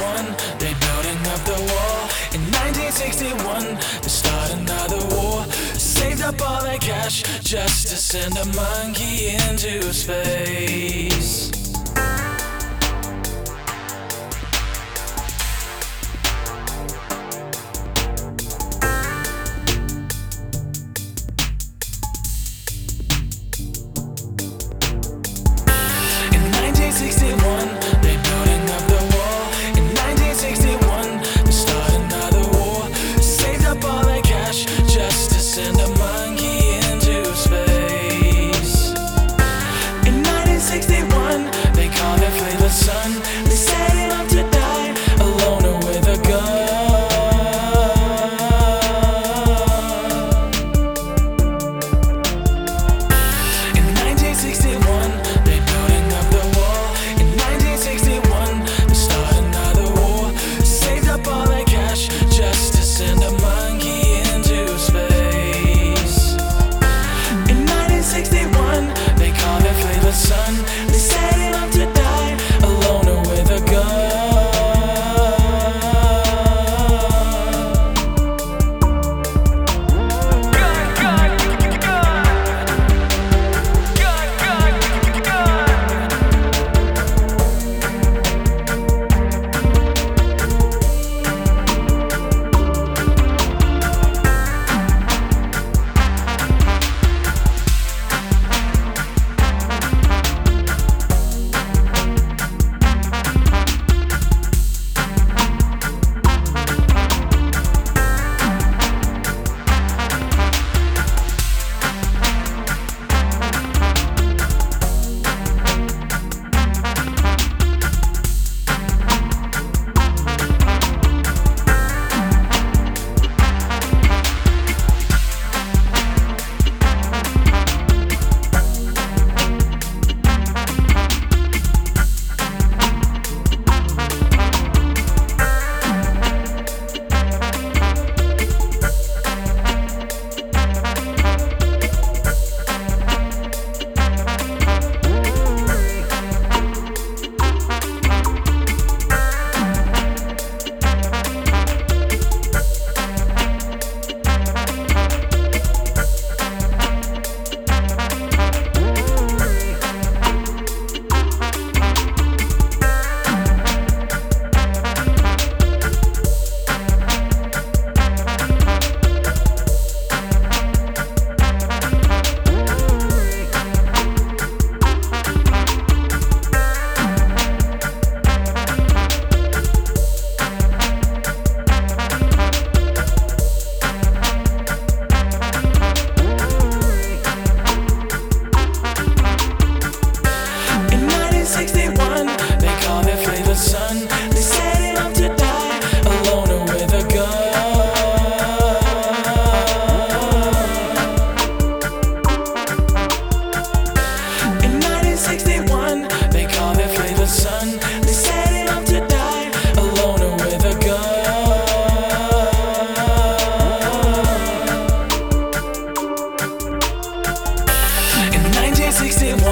They're building up the wall in 1961 to start another war. Saved up all their cash just to send a monkey into space. fix it.